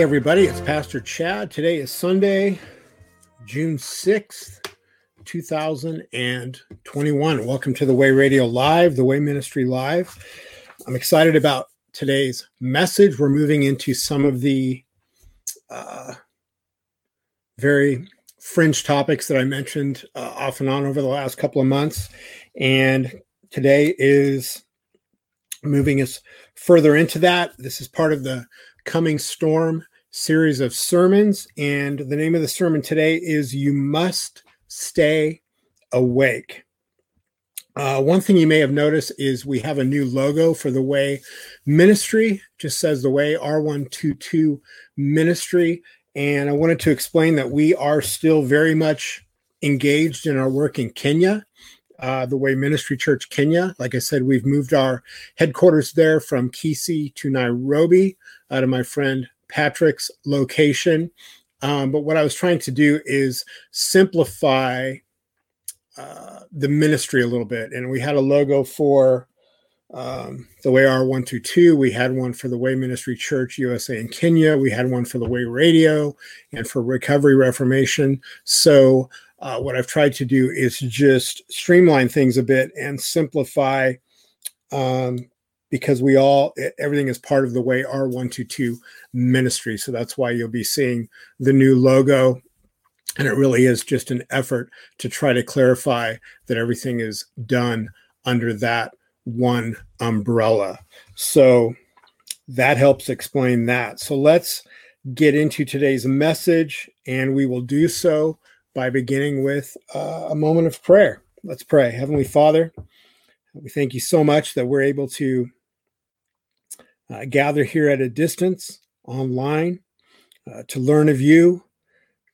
Hey, everybody, it's Pastor Chad. Today is Sunday, June 6th, 2021. Welcome to the Way Radio Live, the Way Ministry Live. I'm excited about today's message. We're moving into some of the uh, very fringe topics that I mentioned uh, off and on over the last couple of months. And today is moving us further into that. This is part of the Coming Storm series of sermons. And the name of the sermon today is You Must Stay Awake. Uh, one thing you may have noticed is we have a new logo for the Way Ministry, just says the Way R122 Ministry. And I wanted to explain that we are still very much engaged in our work in Kenya. Uh, the Way Ministry Church Kenya. Like I said, we've moved our headquarters there from Kisii to Nairobi out of my friend Patrick's location. Um, but what I was trying to do is simplify uh, the ministry a little bit. And we had a logo for um, the Way R122. We had one for the Way Ministry Church USA in Kenya. We had one for the Way Radio and for Recovery Reformation. So, uh, what I've tried to do is just streamline things a bit and simplify um, because we all everything is part of the way R122 ministry. So that's why you'll be seeing the new logo. And it really is just an effort to try to clarify that everything is done under that one umbrella. So that helps explain that. So let's get into today's message, and we will do so by beginning with uh, a moment of prayer. Let's pray. Heavenly Father, we thank you so much that we're able to uh, gather here at a distance online uh, to learn of you,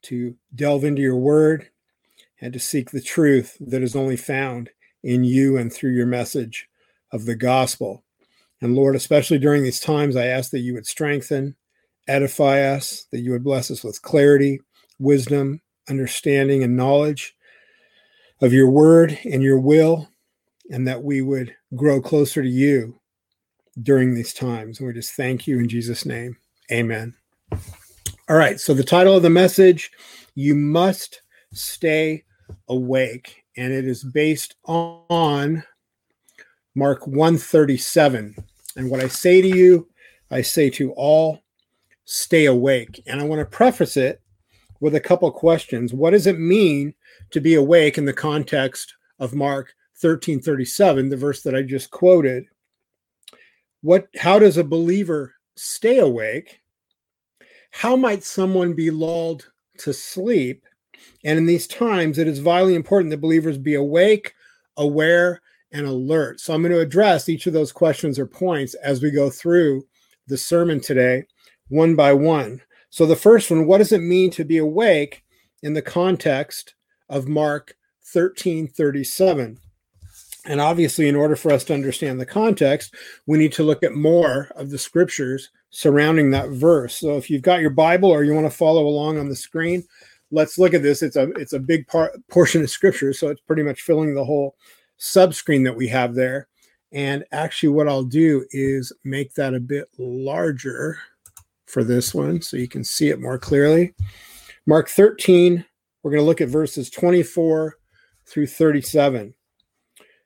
to delve into your word, and to seek the truth that is only found in you and through your message of the gospel. And Lord, especially during these times, I ask that you would strengthen, edify us, that you would bless us with clarity, wisdom, understanding, and knowledge of your word and your will, and that we would grow closer to you during these times. And we just thank you in Jesus' name. Amen. All right. So the title of the message, You Must Stay Awake. And it is based on Mark 137. And what I say to you, I say to all, stay awake. And I want to preface it with a couple questions. What does it mean to be awake in the context of Mark 1337, the verse that I just quoted? What how does a believer stay awake? How might someone be lulled to sleep? And in these times it is vitally important that believers be awake aware and alert. So i'm going to address each of those questions or points as we go through the sermon today one by one. So the first one what does it mean to be awake in the context of mark 13 37 and obviously, in order for us to understand the context, we need to look at more of the scriptures surrounding that verse. So if you've got your Bible or you want to follow along on the screen, let's look at this. It's a it's a big part portion of scripture, so it's pretty much filling the whole subscreen that we have there. And actually, what I'll do is make that a bit larger for this one so you can see it more clearly. Mark 13, we're going to look at verses 24 through 37.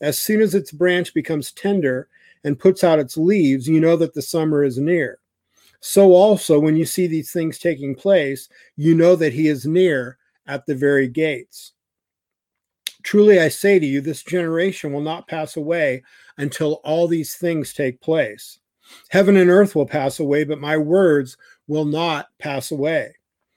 As soon as its branch becomes tender and puts out its leaves, you know that the summer is near. So also, when you see these things taking place, you know that he is near at the very gates. Truly, I say to you, this generation will not pass away until all these things take place. Heaven and earth will pass away, but my words will not pass away.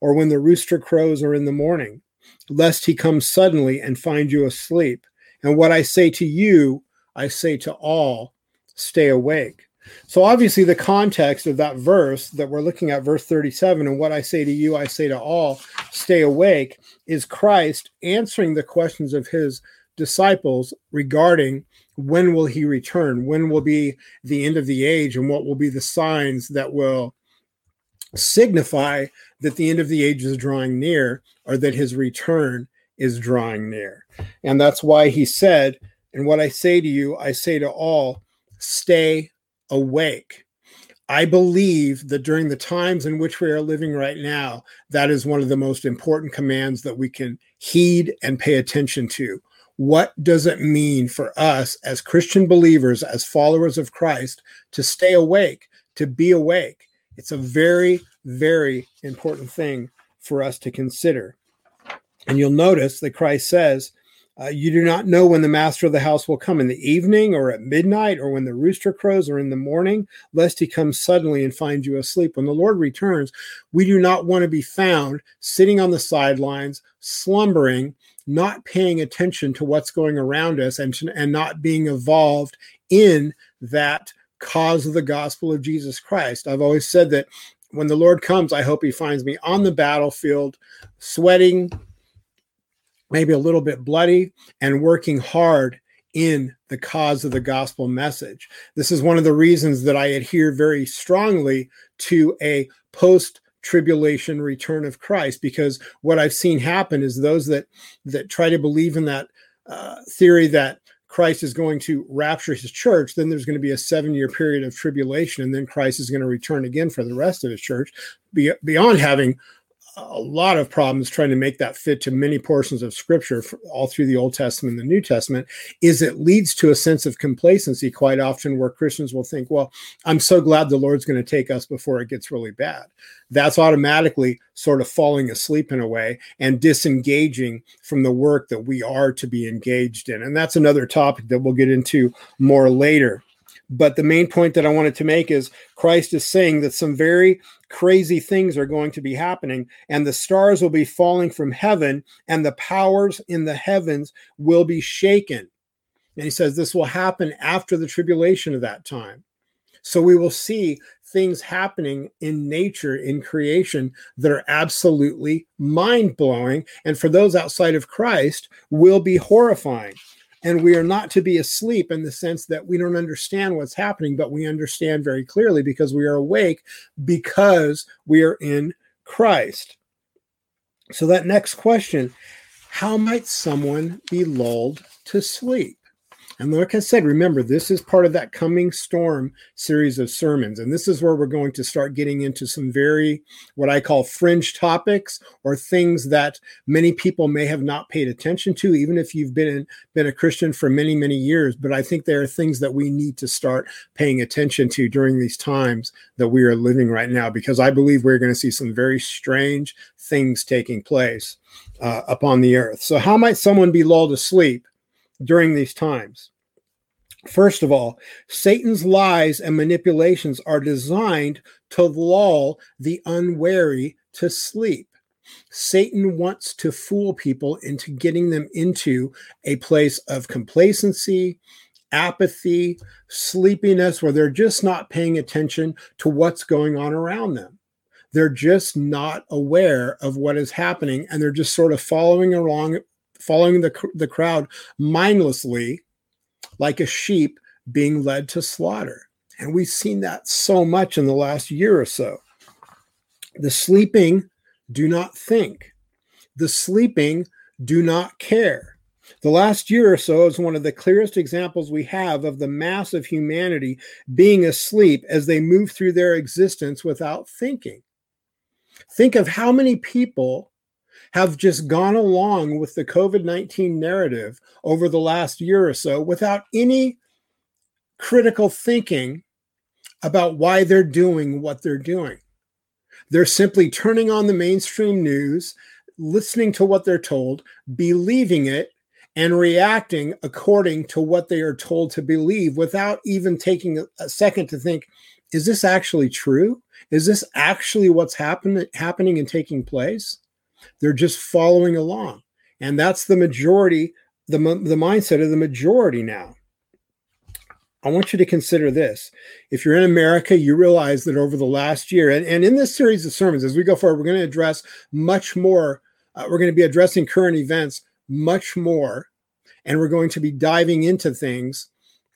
or when the rooster crows or in the morning, lest he come suddenly and find you asleep. And what I say to you, I say to all, stay awake. So, obviously, the context of that verse that we're looking at, verse 37, and what I say to you, I say to all, stay awake, is Christ answering the questions of his disciples regarding when will he return? When will be the end of the age? And what will be the signs that will signify that the end of the age is drawing near or that his return is drawing near? And that's why he said, And what I say to you, I say to all, stay awake. I believe that during the times in which we are living right now, that is one of the most important commands that we can heed and pay attention to. What does it mean for us as Christian believers, as followers of Christ, to stay awake, to be awake? It's a very, very important thing for us to consider. And you'll notice that Christ says, uh, you do not know when the master of the house will come in the evening or at midnight or when the rooster crows or in the morning, lest he come suddenly and find you asleep. When the Lord returns, we do not want to be found sitting on the sidelines, slumbering, not paying attention to what's going around us and, and not being involved in that cause of the gospel of Jesus Christ. I've always said that when the Lord comes, I hope he finds me on the battlefield, sweating, maybe a little bit bloody, and working hard in the cause of the gospel message. This is one of the reasons that I adhere very strongly to a post tribulation return of Christ because what I've seen happen is those that that try to believe in that uh, theory that Christ is going to rapture his church, then there's going to be a seven year period of tribulation, and then Christ is going to return again for the rest of his church, beyond having a lot of problems trying to make that fit to many portions of scripture all through the Old Testament and the New Testament is it leads to a sense of complacency quite often where Christians will think, well, I'm so glad the Lord's going to take us before it gets really bad. That's automatically sort of falling asleep in a way and disengaging from the work that we are to be engaged in. And that's another topic that we'll get into more later. But the main point that I wanted to make is Christ is saying that some very crazy things are going to be happening, and the stars will be falling from heaven, and the powers in the heavens will be shaken. And he says this will happen after the tribulation of that time. So we will see things happening in nature, in creation, that are absolutely mind blowing. And for those outside of Christ, will be horrifying. And we are not to be asleep in the sense that we don't understand what's happening, but we understand very clearly because we are awake because we are in Christ. So, that next question how might someone be lulled to sleep? And like I said, remember, this is part of that coming storm series of sermons. And this is where we're going to start getting into some very, what I call fringe topics or things that many people may have not paid attention to, even if you've been, been a Christian for many, many years. But I think there are things that we need to start paying attention to during these times that we are living right now, because I believe we're going to see some very strange things taking place uh, upon the earth. So, how might someone be lulled to sleep? During these times. First of all, Satan's lies and manipulations are designed to lull the unwary to sleep. Satan wants to fool people into getting them into a place of complacency, apathy, sleepiness, where they're just not paying attention to what's going on around them. They're just not aware of what is happening and they're just sort of following along following the, the crowd mindlessly like a sheep being led to slaughter. And we've seen that so much in the last year or so. The sleeping do not think, the sleeping do not care. The last year or so is one of the clearest examples we have of the mass of humanity being asleep as they move through their existence without thinking. Think of how many people have just gone along with the COVID 19 narrative over the last year or so without any critical thinking about why they're doing what they're doing. They're simply turning on the mainstream news, listening to what they're told, believing it, and reacting according to what they are told to believe without even taking a second to think, is this actually true? Is this actually what's happen- happening and taking place? They're just following along. And that's the majority, the, the mindset of the majority now. I want you to consider this. If you're in America, you realize that over the last year, and, and in this series of sermons, as we go forward, we're going to address much more. Uh, we're going to be addressing current events much more. And we're going to be diving into things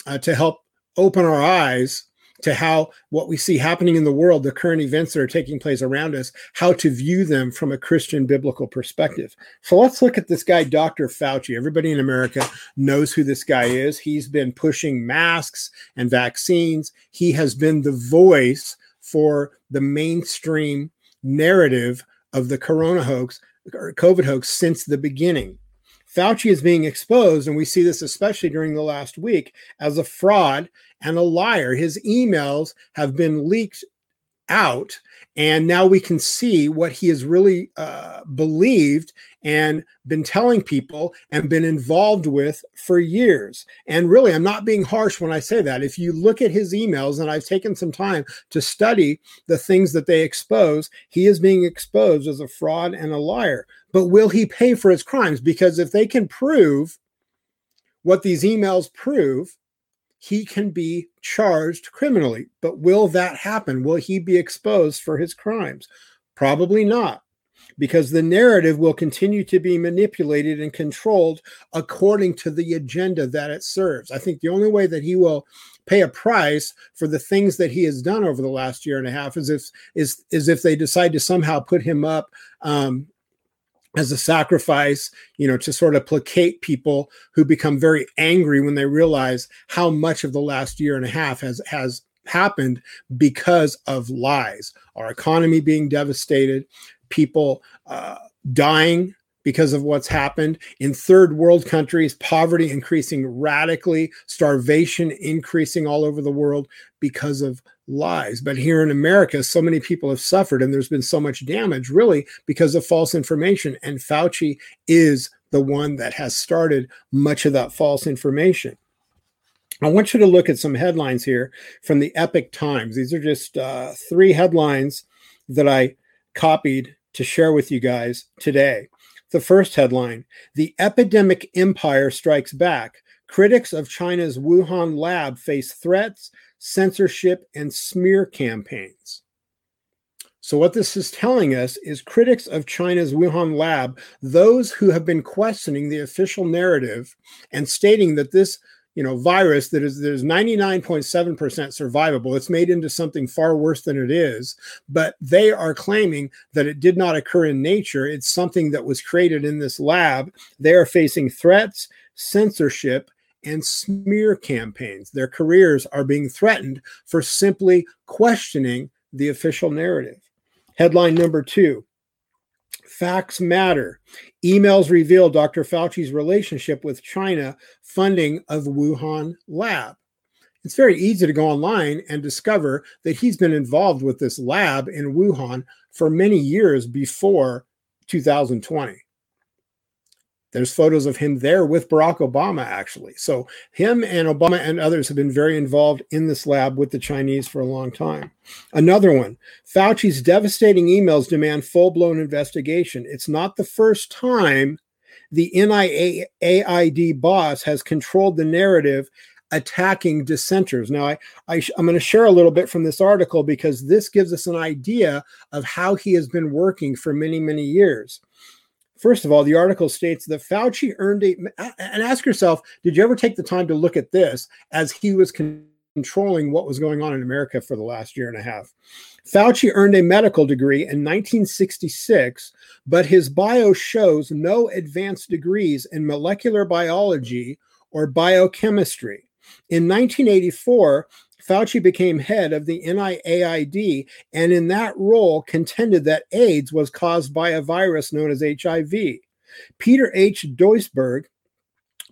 uh, to help open our eyes to how what we see happening in the world, the current events that are taking place around us, how to view them from a Christian biblical perspective. So let's look at this guy, Dr. Fauci. Everybody in America knows who this guy is. He's been pushing masks and vaccines, he has been the voice for the mainstream narrative of the corona hoax or COVID hoax since the beginning. Fauci is being exposed, and we see this especially during the last week, as a fraud and a liar. His emails have been leaked out, and now we can see what he has really uh, believed and been telling people and been involved with for years. And really, I'm not being harsh when I say that. If you look at his emails, and I've taken some time to study the things that they expose, he is being exposed as a fraud and a liar. But will he pay for his crimes? Because if they can prove what these emails prove, he can be charged criminally. But will that happen? Will he be exposed for his crimes? Probably not, because the narrative will continue to be manipulated and controlled according to the agenda that it serves. I think the only way that he will pay a price for the things that he has done over the last year and a half is if is is if they decide to somehow put him up um, as a sacrifice, you know, to sort of placate people who become very angry when they realize how much of the last year and a half has has happened because of lies. Our economy being devastated, people uh, dying because of what's happened in third world countries, poverty increasing radically, starvation increasing all over the world because of lies. But here in America, so many people have suffered and there's been so much damage, really, because of false information. And Fauci is the one that has started much of that false information. I want you to look at some headlines here from the Epoch Times. These are just uh, three headlines that I copied to share with you guys today. The first headline The epidemic empire strikes back. Critics of China's Wuhan lab face threats, censorship, and smear campaigns. So, what this is telling us is critics of China's Wuhan lab, those who have been questioning the official narrative and stating that this you know virus that is there's 99.7% survivable it's made into something far worse than it is but they are claiming that it did not occur in nature it's something that was created in this lab they are facing threats censorship and smear campaigns. Their careers are being threatened for simply questioning the official narrative. Headline number two Facts matter. Emails reveal Dr. Fauci's relationship with China funding of Wuhan lab. It's very easy to go online and discover that he's been involved with this lab in Wuhan for many years before 2020. There's photos of him there with Barack Obama, actually. So, him and Obama and others have been very involved in this lab with the Chinese for a long time. Another one Fauci's devastating emails demand full blown investigation. It's not the first time the NIAID boss has controlled the narrative attacking dissenters. Now, I, I am going to share a little bit from this article because this gives us an idea of how he has been working for many, many years. First of all, the article states that Fauci earned a, and ask yourself, did you ever take the time to look at this as he was controlling what was going on in America for the last year and a half? Fauci earned a medical degree in 1966, but his bio shows no advanced degrees in molecular biology or biochemistry. In 1984, Fauci became head of the NIAID and in that role contended that AIDS was caused by a virus known as HIV. Peter H. Duesberg,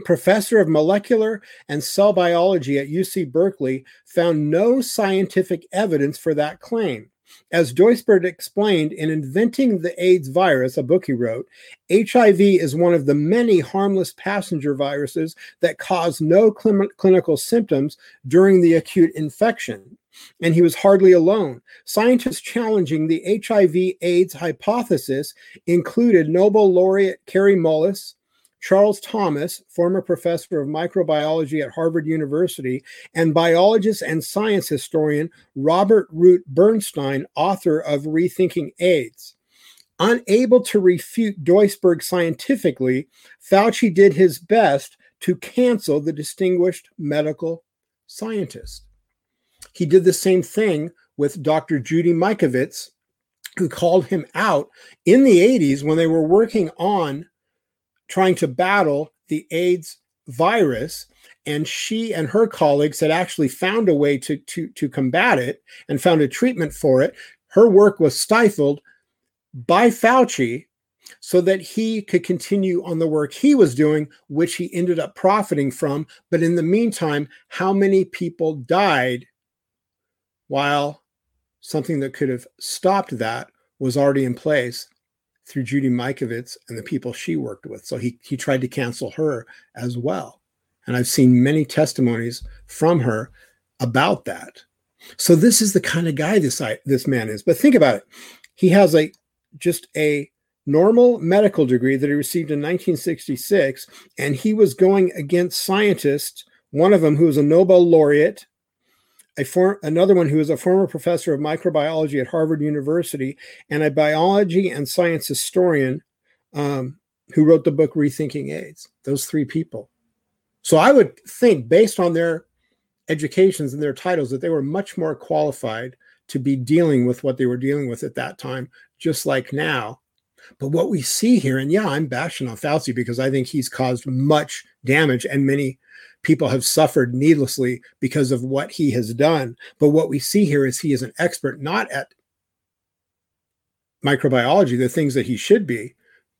professor of molecular and cell biology at UC Berkeley, found no scientific evidence for that claim. As Duesberg explained in Inventing the AIDS Virus, a book he wrote, HIV is one of the many harmless passenger viruses that cause no cl- clinical symptoms during the acute infection. And he was hardly alone. Scientists challenging the HIV AIDS hypothesis included Nobel laureate Kary Mullis, Charles Thomas, former professor of microbiology at Harvard University, and biologist and science historian Robert Root Bernstein, author of Rethinking AIDS. Unable to refute Duesberg scientifically, Fauci did his best to cancel the distinguished medical scientist. He did the same thing with Dr. Judy Mikovits, who called him out in the 80s when they were working on trying to battle the AIDS virus. And she and her colleagues had actually found a way to, to, to combat it and found a treatment for it. Her work was stifled by Fauci so that he could continue on the work he was doing, which he ended up profiting from. But in the meantime, how many people died while something that could have stopped that was already in place through Judy Mikovits and the people she worked with. So he, he tried to cancel her as well. And I've seen many testimonies from her about that. So this is the kind of guy this this man is. But think about it. He has a just a normal medical degree that he received in 1966 and he was going against scientists, one of them who was a Nobel laureate a for, another one who is a former professor of microbiology at Harvard University and a biology and science historian um, who wrote the book Rethinking AIDS. Those three people. So I would think, based on their educations and their titles, that they were much more qualified to be dealing with what they were dealing with at that time, just like now. But what we see here, and yeah, I'm bashing on Fauci because I think he's caused much damage and many people have suffered needlessly because of what he has done. But what we see here is he is an expert not at microbiology, the things that he should be,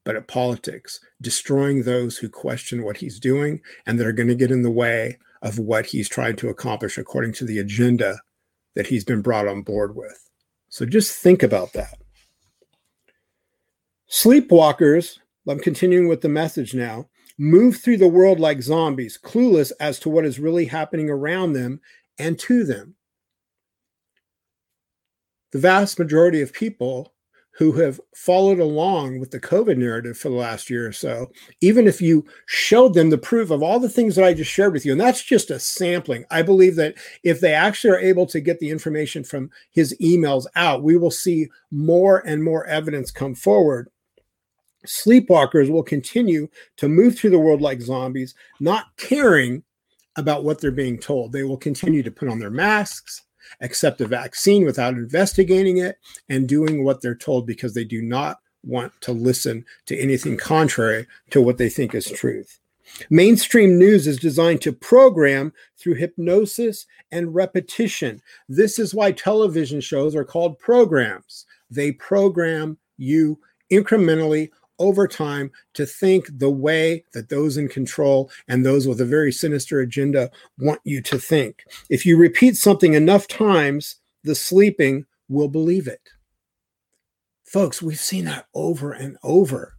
but at politics, destroying those who question what he's doing and that are going to get in the way of what he's trying to accomplish according to the agenda that he's been brought on board with. So just think about that. Sleepwalkers, I'm continuing with the message now, move through the world like zombies, clueless as to what is really happening around them and to them. The vast majority of people who have followed along with the COVID narrative for the last year or so, even if you showed them the proof of all the things that I just shared with you, and that's just a sampling. I believe that if they actually are able to get the information from his emails out, we will see more and more evidence come forward sleepwalkers will continue to move through the world like zombies, not caring about what they're being told. They will continue to put on their masks, accept a vaccine without investigating it, and doing what they're told because they do not want to listen to anything contrary to what they think is truth. Mainstream news is designed to program through hypnosis and repetition. This is why television shows are called programs. They program you incrementally over time to think the way that those in control and those with a very sinister agenda want you to think. If you repeat something enough times, the sleeping will believe it. Folks, we've seen that over and over.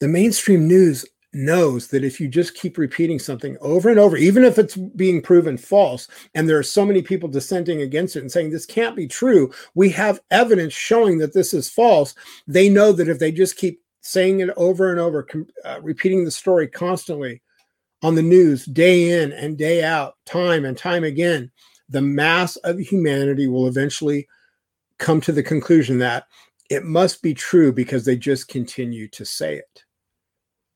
The mainstream news knows that if you just keep repeating something over and over, even if it's being proven false, and there are so many people dissenting against it and saying this can't be true, we have evidence showing that this is false. They know that if they just keep saying it over and over, uh, repeating the story constantly on the news, day in and day out, time and time again, the mass of humanity will eventually come to the conclusion that it must be true because they just continue to say it.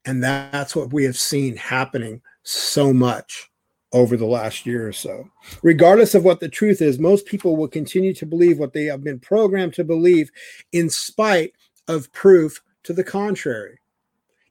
And that's what we have seen happening so much over the last year or so. Regardless of what the truth is, most people will continue to believe what they have been programmed to believe in spite of proof to the contrary.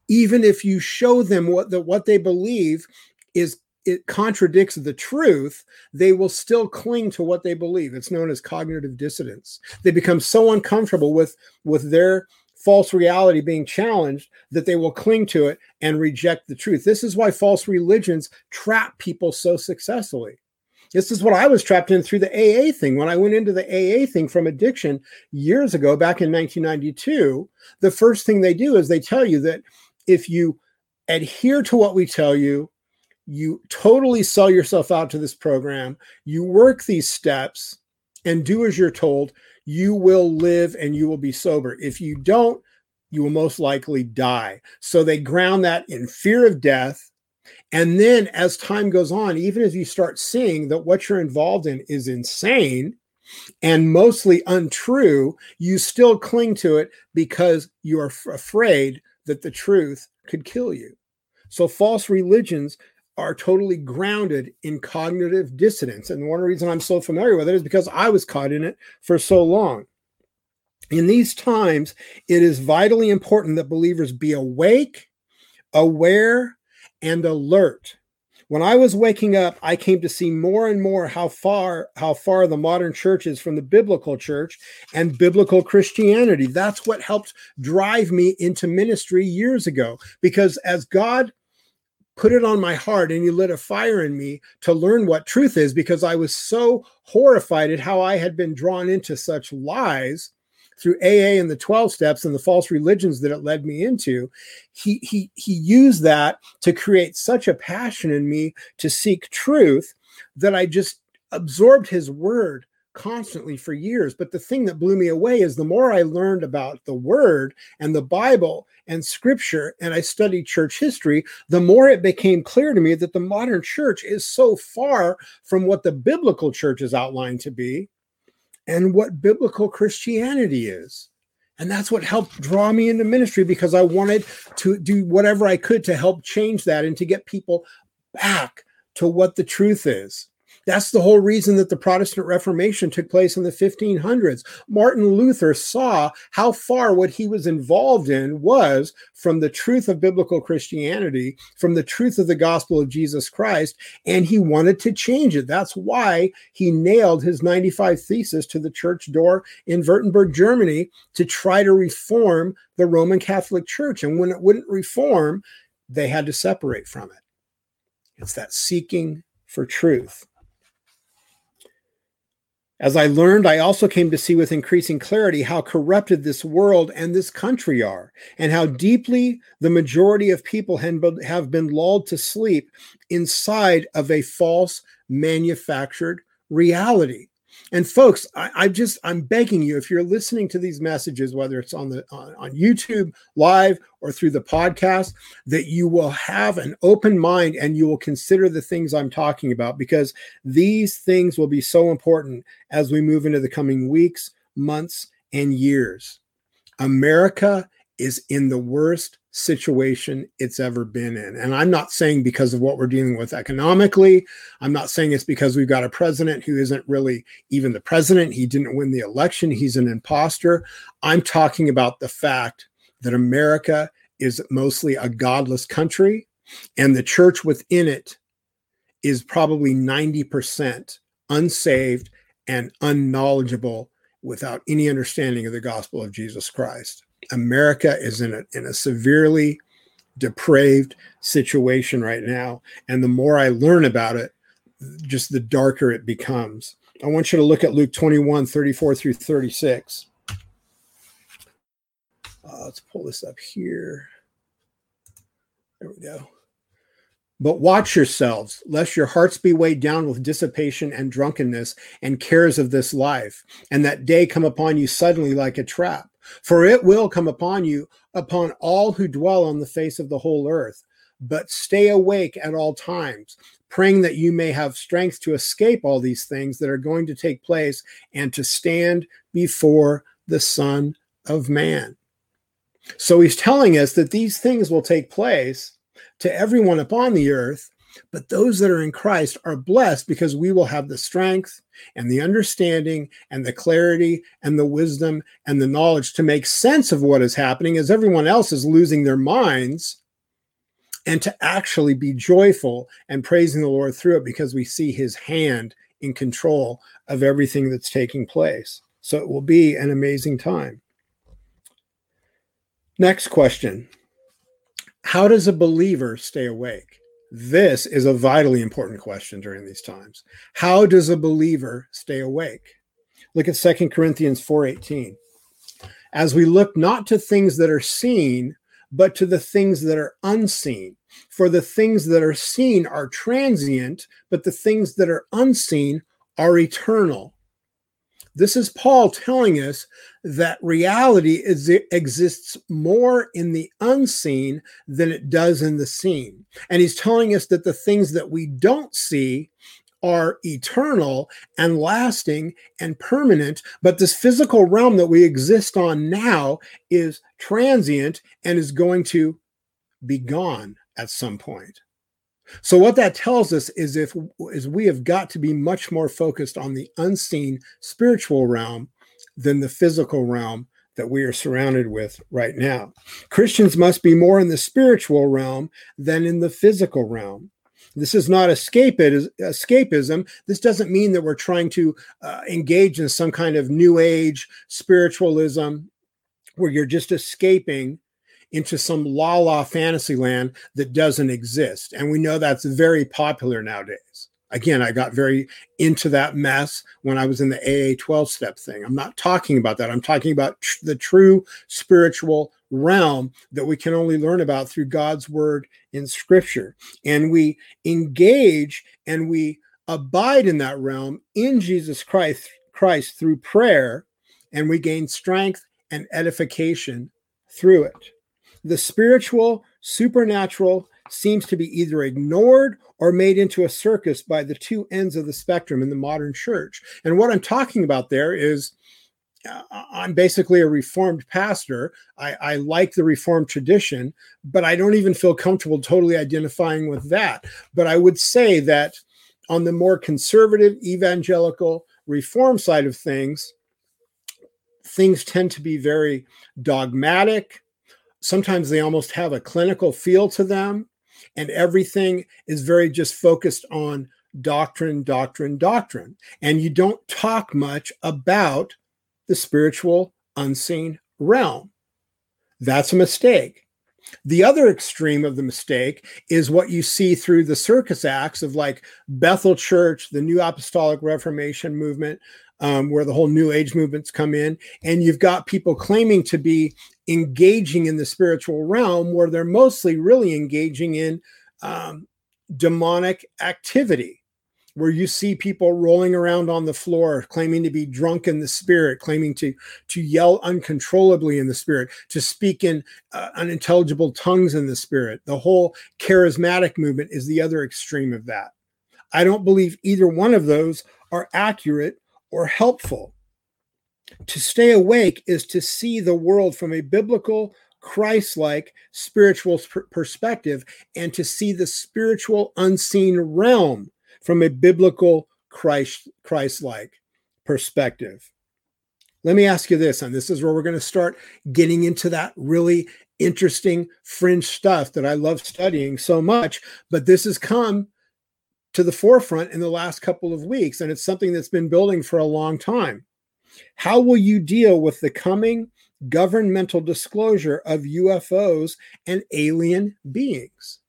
Even if you show them what the, what they believe is it contradicts the truth, they will still cling to what they believe. It's known as cognitive dissonance. They become so uncomfortable with with their false reality being challenged that they will cling to it and reject the truth. This is why false religions trap people so successfully. This is what I was trapped in through the AA thing. When I went into the AA thing from addiction years ago, back in 1992, the first thing they do is they tell you that if you adhere to what we tell you, you totally sell yourself out to this program, you work these steps and do as you're told, you will live and you will be sober. If you don't, you will most likely die. So they ground that in fear of death. And then as time goes on, even as you start seeing that what you're involved in is insane and mostly untrue, you still cling to it because you are f- afraid that the truth could kill you. So false religions are totally grounded in cognitive dissonance. And one reason I'm so familiar with it is because I was caught in it for so long. In these times, it is vitally important that believers be awake, aware, and alert. When I was waking up, I came to see more and more how far how far the modern church is from the biblical church and biblical Christianity. That's what helped drive me into ministry years ago because as God put it on my heart and he lit a fire in me to learn what truth is because I was so horrified at how I had been drawn into such lies through AA and the 12 steps and the false religions that it led me into. He he he used that to create such a passion in me to seek truth that I just absorbed his word constantly for years. But the thing that blew me away is the more I learned about the word and the Bible and scripture, and I studied church history, the more it became clear to me that the modern church is so far from what the biblical church is outlined to be and what biblical Christianity is. And that's what helped draw me into ministry because I wanted to do whatever I could to help change that and to get people back to what the truth is. That's the whole reason that the Protestant Reformation took place in the 1500s. Martin Luther saw how far what he was involved in was from the truth of biblical Christianity, from the truth of the gospel of Jesus Christ, and he wanted to change it. That's why he nailed his 95 thesis to the church door in Wittenberg, Germany, to try to reform the Roman Catholic Church. And when it wouldn't reform, they had to separate from it. It's that seeking for truth. As I learned, I also came to see with increasing clarity how corrupted this world and this country are, and how deeply the majority of people have been lulled to sleep inside of a false manufactured reality. And folks, I, I, just I'm begging you, if you're listening to these messages, whether it's on the on, on YouTube live or through the podcast, that you will have an open mind and you will consider the things I'm talking about because these things will be so important as we move into the coming weeks, months, and years. America is in the worst situation it's ever been in. And I'm not saying because of what we're dealing with economically. I'm not saying it's because we've got a president who isn't really even the president. He didn't win the election. He's an imposter. I'm talking about the fact that America is mostly a godless country and the church within it is probably 90% unsaved and unknowledgeable without any understanding of the gospel of Jesus Christ. America is in a, in a severely depraved situation right now. And the more I learn about it, just the darker it becomes. I want you to look at Luke 21 34 through 36. Uh, let's pull this up here. There we go. But watch yourselves, lest your hearts be weighed down with dissipation and drunkenness and cares of this life, and that day come upon you suddenly like a trap. For it will come upon you, upon all who dwell on the face of the whole earth. But stay awake at all times, praying that you may have strength to escape all these things that are going to take place and to stand before the Son of Man. So he's telling us that these things will take place to everyone upon the earth, but those that are in Christ are blessed because we will have the strength and the understanding and the clarity and the wisdom and the knowledge to make sense of what is happening as everyone else is losing their minds and to actually be joyful and praising the Lord through it because we see his hand in control of everything that's taking place. So it will be an amazing time. Next question How does a believer stay awake? This is a vitally important question during these times. How does a believer stay awake? Look at Second Corinthians 4:18. As we look not to things that are seen, but to the things that are unseen. For the things that are seen are transient, but the things that are unseen are eternal. This is Paul telling us that reality is, exists more in the unseen than it does in the seen. And he's telling us that the things that we don't see are eternal and lasting and permanent, but this physical realm that we exist on now is transient and is going to be gone at some point. So what that tells us is if is we have got to be much more focused on the unseen spiritual realm than the physical realm that we are surrounded with right now. Christians must be more in the spiritual realm than in the physical realm. This is not escapism. This doesn't mean that we're trying to uh, engage in some kind of new age spiritualism where you're just escaping into some la la fantasy land that doesn't exist. And we know that's very popular nowadays. Again, I got very into that mess when I was in the AA 12 step thing. I'm not talking about that. I'm talking about tr- the true spiritual realm that we can only learn about through God's word in scripture. And we engage and we abide in that realm in Jesus Christ, Christ through prayer, and we gain strength and edification through it. The spiritual, supernatural seems to be either ignored or made into a circus by the two ends of the spectrum in the modern church. And what I'm talking about there is uh, I'm basically a reformed pastor. I, I, like the reformed tradition, but I don't even feel comfortable totally identifying with that. But I would say that on the more conservative, evangelical, reform side of things, things tend to be very dogmatic, sometimes they almost have a clinical feel to them and everything is very just focused on doctrine doctrine doctrine. And you don't talk much about the spiritual unseen realm. That's a mistake. The other extreme of the mistake is what you see through the circus acts of like Bethel Church, the New Apostolic Reformation movement, um, where the whole New Age movements come in, and you've got people claiming to be engaging in the spiritual realm, where they're mostly really engaging in um, demonic activity, where you see people rolling around on the floor, claiming to be drunk in the spirit, claiming to to yell uncontrollably in the spirit, to speak in uh, unintelligible tongues in the spirit. The whole charismatic movement is the other extreme of that. I don't believe either one of those are accurate or helpful. To stay awake is to see the world from a biblical, Christ like spiritual perspective and to see the spiritual unseen realm from a biblical Christ like perspective. Let me ask you this, and this is where we're going to start getting into that really interesting fringe stuff that I love studying so much. But this has come to the forefront in the last couple of weeks, and it's something that's been building for a long time. How will you deal with the coming governmental disclosure of UFOs and alien beings?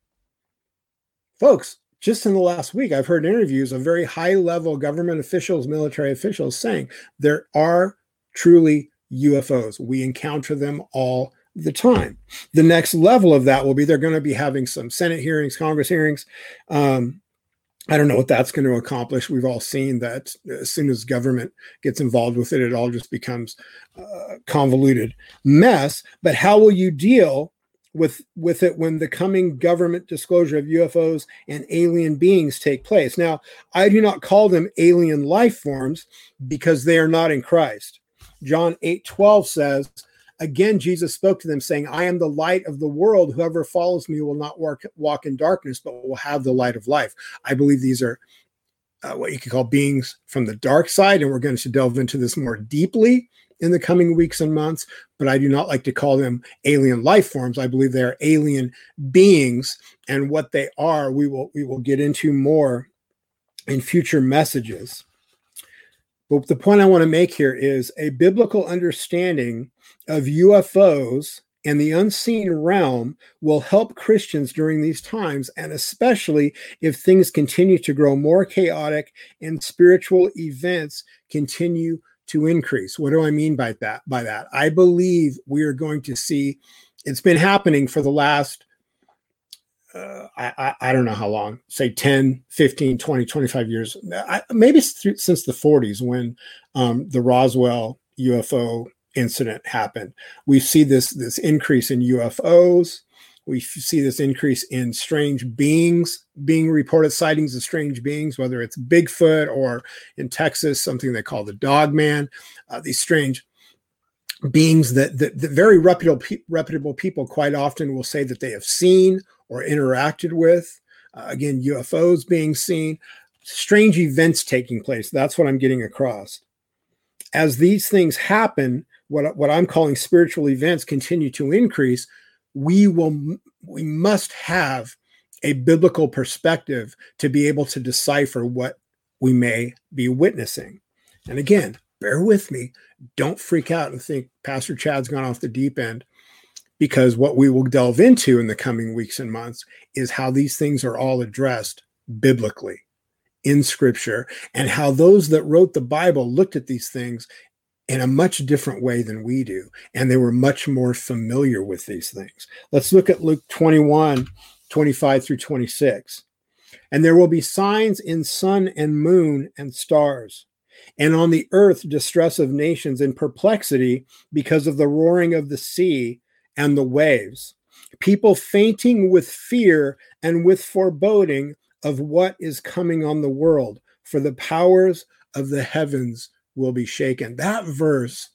Folks, just in the last week, I've heard interviews of very high level government officials, military officials saying there are truly UFOs. We encounter them all the time. The next level of that will be they're going to be having some Senate hearings, Congress hearings, um, I don't know what that's going to accomplish. We've all seen that as soon as government gets involved with it, it all just becomes a convoluted mess. But how will you deal with with it when the coming government disclosure of UFOs and alien beings take place? Now, I do not call them alien life forms because they are not in Christ. John 8 12 says, Again, Jesus spoke to them, saying, I am the light of the world. Whoever follows me will not walk, walk in darkness, but will have the light of life. I believe these are uh, what you could call beings from the dark side. And we're going to delve into this more deeply in the coming weeks and months. But I do not like to call them alien life forms. I believe they are alien beings. And what they are, we will, we will get into more in future messages. But the point I want to make here is a biblical understanding of UFOs and the unseen realm will help Christians during these times, and especially if things continue to grow more chaotic and spiritual events continue to increase. What do I mean by that? By that, I believe we are going to see. It's been happening for the last uh, I, I, don't know how long, say 10, 15, 20, 25 years, I, maybe since the 40s when um, the Roswell UFO incident happened. We see this this increase in UFOs. We see this increase in strange beings being reported sightings of strange beings, whether it's Bigfoot or in Texas something they call the Dog Man. Uh, these strange beings that, that, that very reputable reputable people quite often will say that they have seen or interacted with. Uh, again, UFOs being seen, strange events taking place. That's what I'm getting across. As these things happen, what, what I'm calling spiritual events continue to increase, we will we must have a biblical perspective to be able to decipher what we may be witnessing. And again, bear with me. Don't freak out and think Pastor Chad's gone off the deep end because what we will delve into in the coming weeks and months is how these things are all addressed biblically in scripture and how those that wrote the Bible looked at these things in a much different way than we do. And they were much more familiar with these things. Let's look at Luke 21 25 through 26. And there will be signs in sun and moon and stars, and on the earth distress of nations in perplexity because of the roaring of the sea and the waves, people fainting with fear and with foreboding of what is coming on the world, for the powers of the heavens will be shaken. That verse,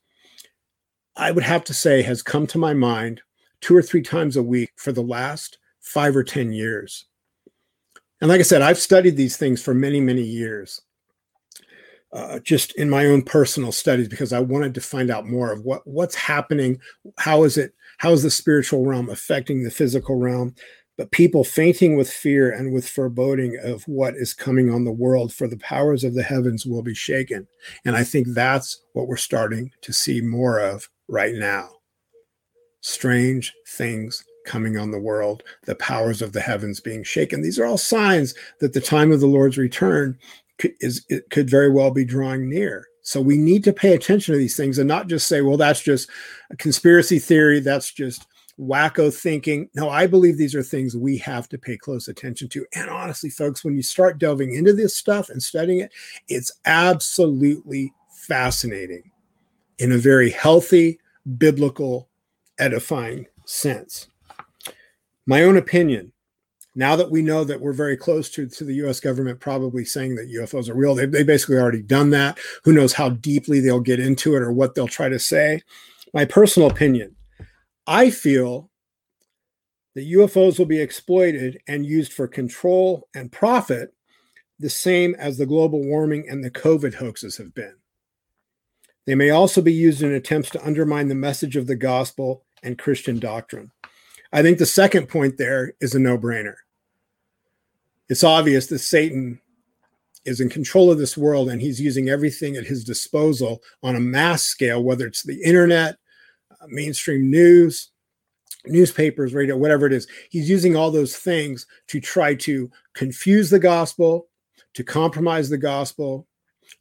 I would have to say, has come to my mind two or three times a week for the last five or 10 years. And like I said, I've studied these things for many, many years, uh, just in my own personal studies, because I wanted to find out more of what what's happening. How is it? How is the spiritual realm affecting the physical realm? But people fainting with fear and with foreboding of what is coming on the world, for the powers of the heavens will be shaken. And I think that's what we're starting to see more of right now. Strange things coming on the world, the powers of the heavens being shaken. These are all signs that the time of the Lord's return is it could very well be drawing near. So we need to pay attention to these things and not just say, well, that's just a conspiracy theory. That's just wacko thinking. No, I believe these are things we have to pay close attention to. And honestly, folks, when you start delving into this stuff and studying it, it's absolutely fascinating in a very healthy, biblical, edifying sense. My own opinion. Now that we know that we're very close to, to the US government probably saying that UFOs are real, they, they basically already done that. Who knows how deeply they'll get into it or what they'll try to say. My personal opinion I feel that UFOs will be exploited and used for control and profit, the same as the global warming and the COVID hoaxes have been. They may also be used in attempts to undermine the message of the gospel and Christian doctrine. I think the second point there is a no brainer. It's obvious that Satan is in control of this world and he's using everything at his disposal on a mass scale, whether it's the internet, Uh, mainstream news, newspapers, radio, whatever it is. He's using all those things to try to confuse the gospel, to compromise the gospel,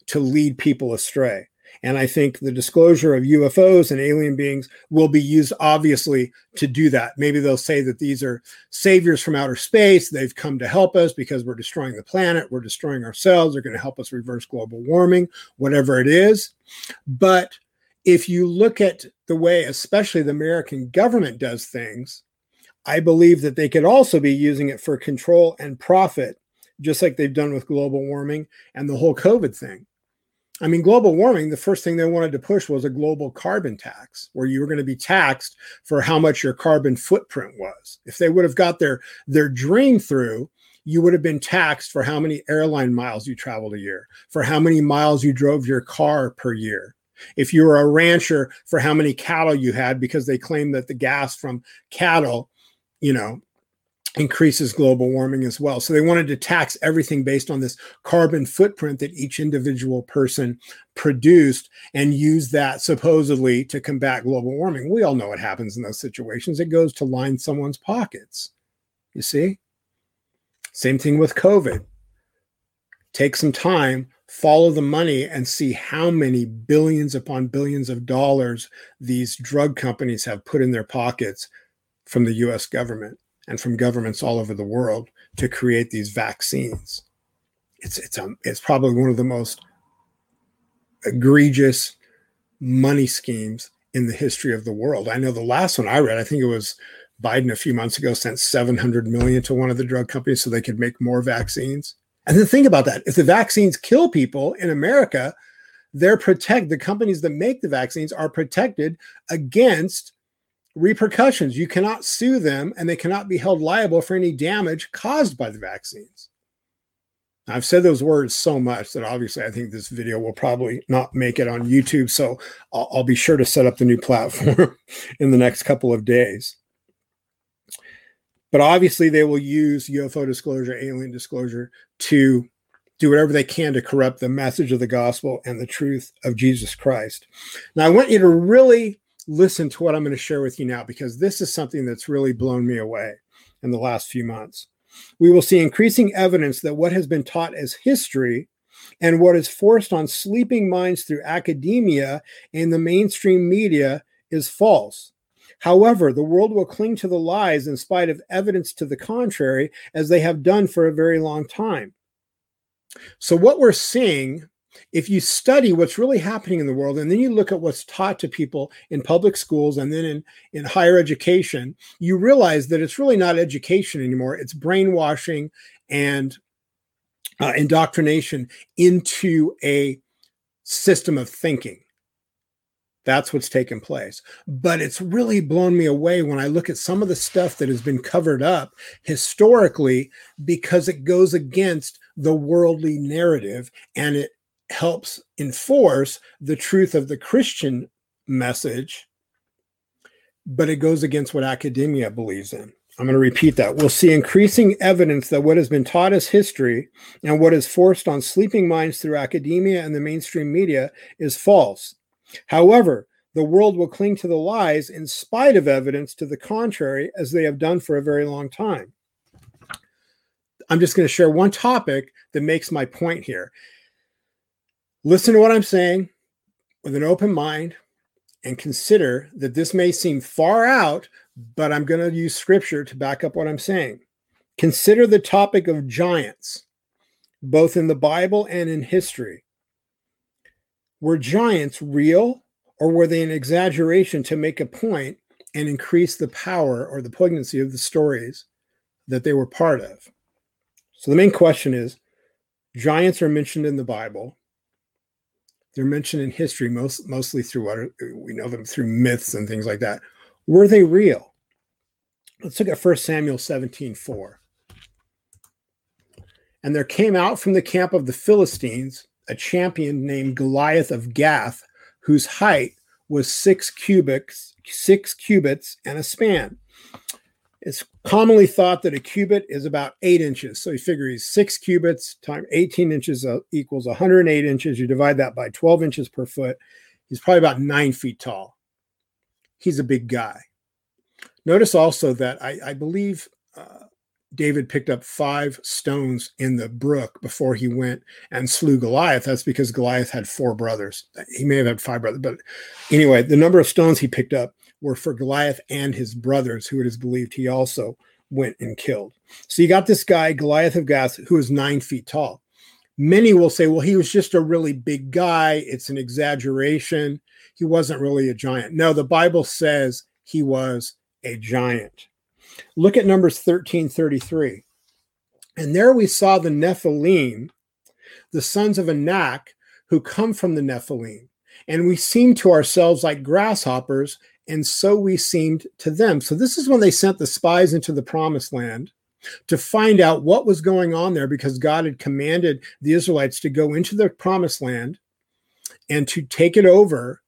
to lead people astray. And I think the disclosure of UFOs and alien beings will be used, obviously, to do that. Maybe they'll say that these are saviors from outer space. They've come to help us because we're destroying the planet, we're destroying ourselves. They're going to help us reverse global warming, whatever it is. But if you look at the way, especially the American government does things, I believe that they could also be using it for control and profit, just like they've done with global warming and the whole COVID thing. I mean, global warming, the first thing they wanted to push was a global carbon tax, where you were going to be taxed for how much your carbon footprint was. If they would have got their, their dream through, you would have been taxed for how many airline miles you traveled a year, for how many miles you drove your car per year, if you were a rancher for how many cattle you had because they claim that the gas from cattle you know increases global warming as well. So they wanted to tax everything based on this carbon footprint that each individual person produced and use that supposedly to combat global warming. We all know what happens in those situations. It goes to line someone's pockets. You see? Same thing with COVID. Take some time, follow the money, and see how many billions upon billions of dollars these drug companies have put in their pockets from the US government and from governments all over the world to create these vaccines. It's it's um, it's probably one of the most egregious money schemes in the history of the world. I know the last one I read, I think it was Biden a few months ago sent 700 million to one of the drug companies so they could make more vaccines. And then think about that. If the vaccines kill people in America, they're protect the companies that make the vaccines are protected against repercussions. You cannot sue them and they cannot be held liable for any damage caused by the vaccines. I've said those words so much that obviously I think this video will probably not make it on YouTube. So I'll, I'll be sure to set up the new platform in the next couple of days. But obviously, they will use UFO disclosure, alien disclosure to do whatever they can to corrupt the message of the gospel and the truth of Jesus Christ. Now, I want you to really listen to what I'm going to share with you now because this is something that's really blown me away in the last few months. We will see increasing evidence that what has been taught as history and what is forced on sleeping minds through academia and the mainstream media is false. However, the world will cling to the lies in spite of evidence to the contrary, as they have done for a very long time. So, what we're seeing if you study what's really happening in the world and then you look at what's taught to people in public schools and then in, in higher education, you realize that it's really not education anymore. It's brainwashing and uh, indoctrination into a system of thinking. That's what's taken place. But it's really blown me away when I look at some of the stuff that has been covered up historically because it goes against the worldly narrative and it helps enforce the truth of the Christian message, but it goes against what academia believes in. I'm going to repeat that. We'll see increasing evidence that what has been taught as history and what is forced on sleeping minds through academia and the mainstream media is false. However, the world will cling to the lies in spite of evidence to the contrary, as they have done for a very long time. I'm just going to share one topic that makes my point here listen to what I'm saying with an open mind and consider that this may seem far out, but I'm going to use scripture to back up what I'm saying. Consider the topic of giants, both in the Bible and in history. Were giants real or were they an exaggeration to make a point and increase the power or the poignancy of the stories that they were part of? So the main question is giants are mentioned in the Bible they're mentioned in history most mostly through what we know them through myths and things like that. Were they real? Let's look at 1 Samuel 17 4. And there came out from the camp of the Philistines a champion named Goliath of Gath, whose height was six cubits, six cubits and a span. It's commonly thought that a cubit is about eight inches. So you figure he's six cubits times 18 inches uh, equals 108 inches. You divide that by 12 inches per foot. He's probably about nine feet tall. He's a big guy. Notice also that I, I believe uh, David picked up five stones in the brook before he went and slew Goliath. That's because Goliath had four brothers. He may have had five brothers, but anyway, the number of stones he picked up were for Goliath and his brothers, who it is believed he also went and killed. So you got this guy, Goliath of Gath, who is nine feet tall. Many will say, well, he was just a really big guy. It's an exaggeration. He wasn't really a giant. No, the Bible says he was a giant. Look at Numbers 13 33. And there we saw the Nephilim, the sons of Anak, who come from the Nephilim. And we seemed to ourselves like grasshoppers and so we seemed to them. So this is when they sent the spies into the promised land to find out what was going on there because God had commanded the Israelites to go into the promised land and to take it over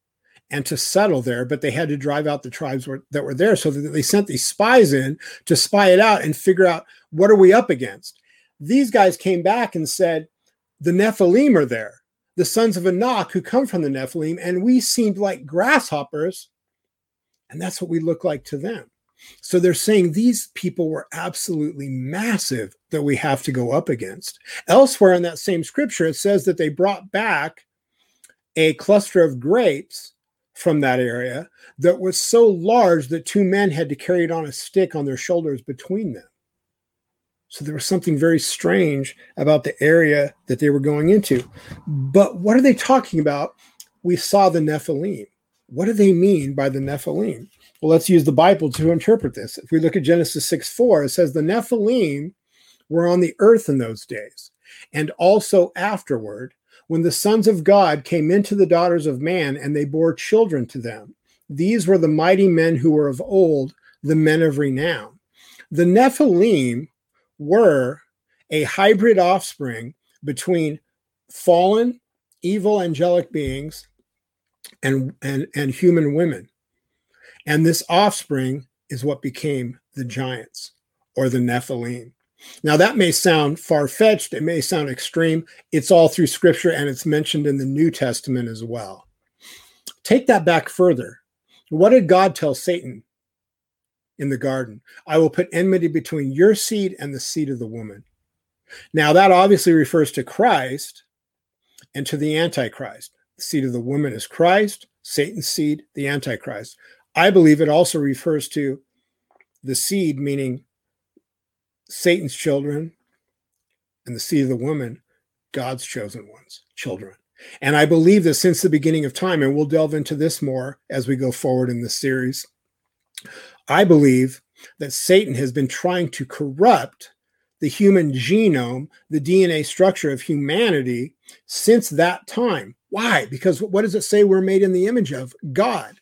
and to settle there, but they had to drive out the tribes that were there. So that they sent these spies in to spy it out and figure out what are we up against. These guys came back and said, the Nephilim are there, the sons of Anak who come from the Nephilim, and we seemed like grasshoppers. And that's what we look like to them. So they're saying these people were absolutely massive that we have to go up against. Elsewhere in that same scripture, it says that they brought back a cluster of grapes from that area that was so large that two men had to carry it on a stick on their shoulders between them. So there was something very strange about the area that they were going into. But what are they talking about? We saw the Nephilim. What do they mean by the Nephilim? Well, let's use the Bible to interpret this. If we look at Genesis 6 4, it says the Nephilim were on the earth in those days, and also afterward, when the sons of God came into the daughters of man and they bore children to them. These were the mighty men who were of old, the men of renown. The Nephilim were a hybrid offspring between fallen, evil angelic beings and, and, and human women. And this offspring is what became the giants or the Nephilim. Now, that may sound far fetched, it may sound extreme. It's all through scripture and it's mentioned in the New Testament as well. Take that back further. What did God tell Satan in the garden? I will put enmity between your seed and the seed of the woman. Now, that obviously refers to Christ and to the Antichrist. The seed of the woman is Christ, Satan's seed, the Antichrist. I believe it also refers to the seed, meaning Satan's children and the seed of the woman, God's chosen ones, children. And I believe that since the beginning of time, and we'll delve into this more as we go forward in this series, I believe that Satan has been trying to corrupt the human genome, the DNA structure of humanity since that time. Why? Because what does it say we're made in the image of? God.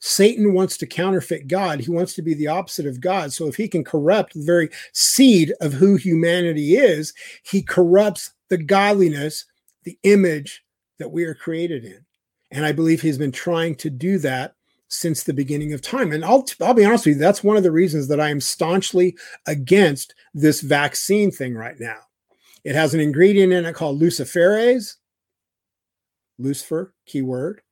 Satan wants to counterfeit God. He wants to be the opposite of God. So if he can corrupt the very seed of who humanity is, he corrupts the godliness, the image that we are created in. And I believe he's been trying to do that since the beginning of time. And I'll, I'll be honest with you, that's one of the reasons that I am staunchly against this vaccine thing right now. It has an ingredient in it called luciferase, Lucifer, keyword,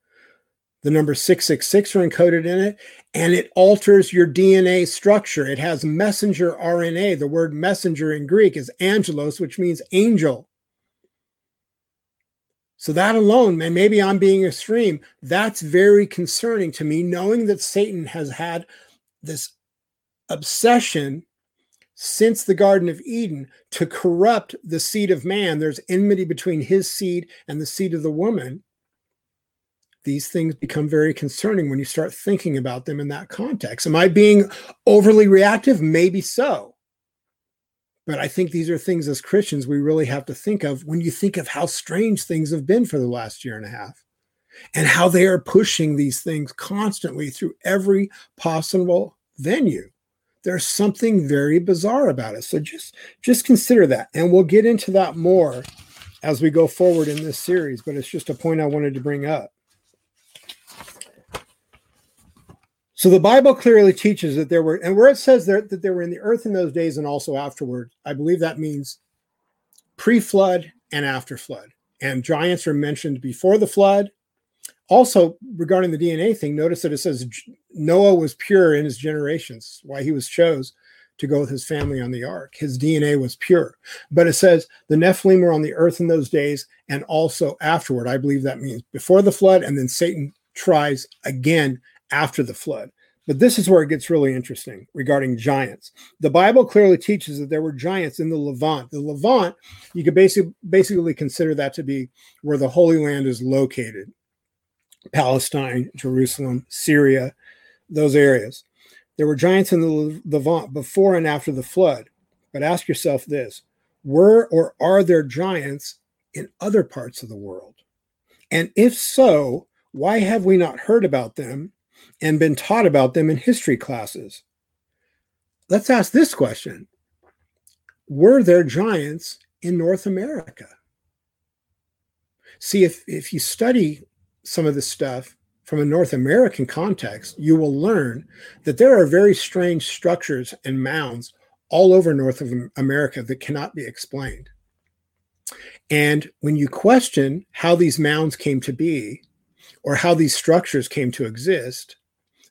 the number 666 are encoded in it, and it alters your DNA structure. It has messenger RNA. The word messenger in Greek is angelos, which means angel. So that alone, and maybe I'm being extreme, that's very concerning to me, knowing that Satan has had this obsession since the Garden of Eden to corrupt the seed of man. There's enmity between his seed and the seed of the woman these things become very concerning when you start thinking about them in that context. Am I being overly reactive? Maybe so. But I think these are things as Christians we really have to think of when you think of how strange things have been for the last year and a half and how they are pushing these things constantly through every possible venue. There's something very bizarre about it. So just just consider that and we'll get into that more as we go forward in this series, but it's just a point I wanted to bring up. So the Bible clearly teaches that there were, and where it says there, that there were in the earth in those days and also afterward, I believe that means pre flood and after flood. And giants are mentioned before the flood. Also, regarding the DNA thing, notice that it says Noah was pure in his generations, why he was chose to go with his family on the ark. His DNA was pure. But it says the Nephilim were on the earth in those days and also afterward. I believe that means before the flood, and then Satan tries again after the flood. But this is where it gets really interesting regarding giants. The Bible clearly teaches that there were giants in the Levant. The Levant, you could basically basically consider that to be where the Holy Land is located. Palestine, Jerusalem, Syria, those areas. There were giants in the Levant before and after the flood. But ask yourself this were or are there giants in other parts of the world? And if so, why have we not heard about them and been taught about them in history classes. Let's ask this question Were there giants in North America? See, if, if you study some of this stuff from a North American context, you will learn that there are very strange structures and mounds all over North America that cannot be explained. And when you question how these mounds came to be or how these structures came to exist,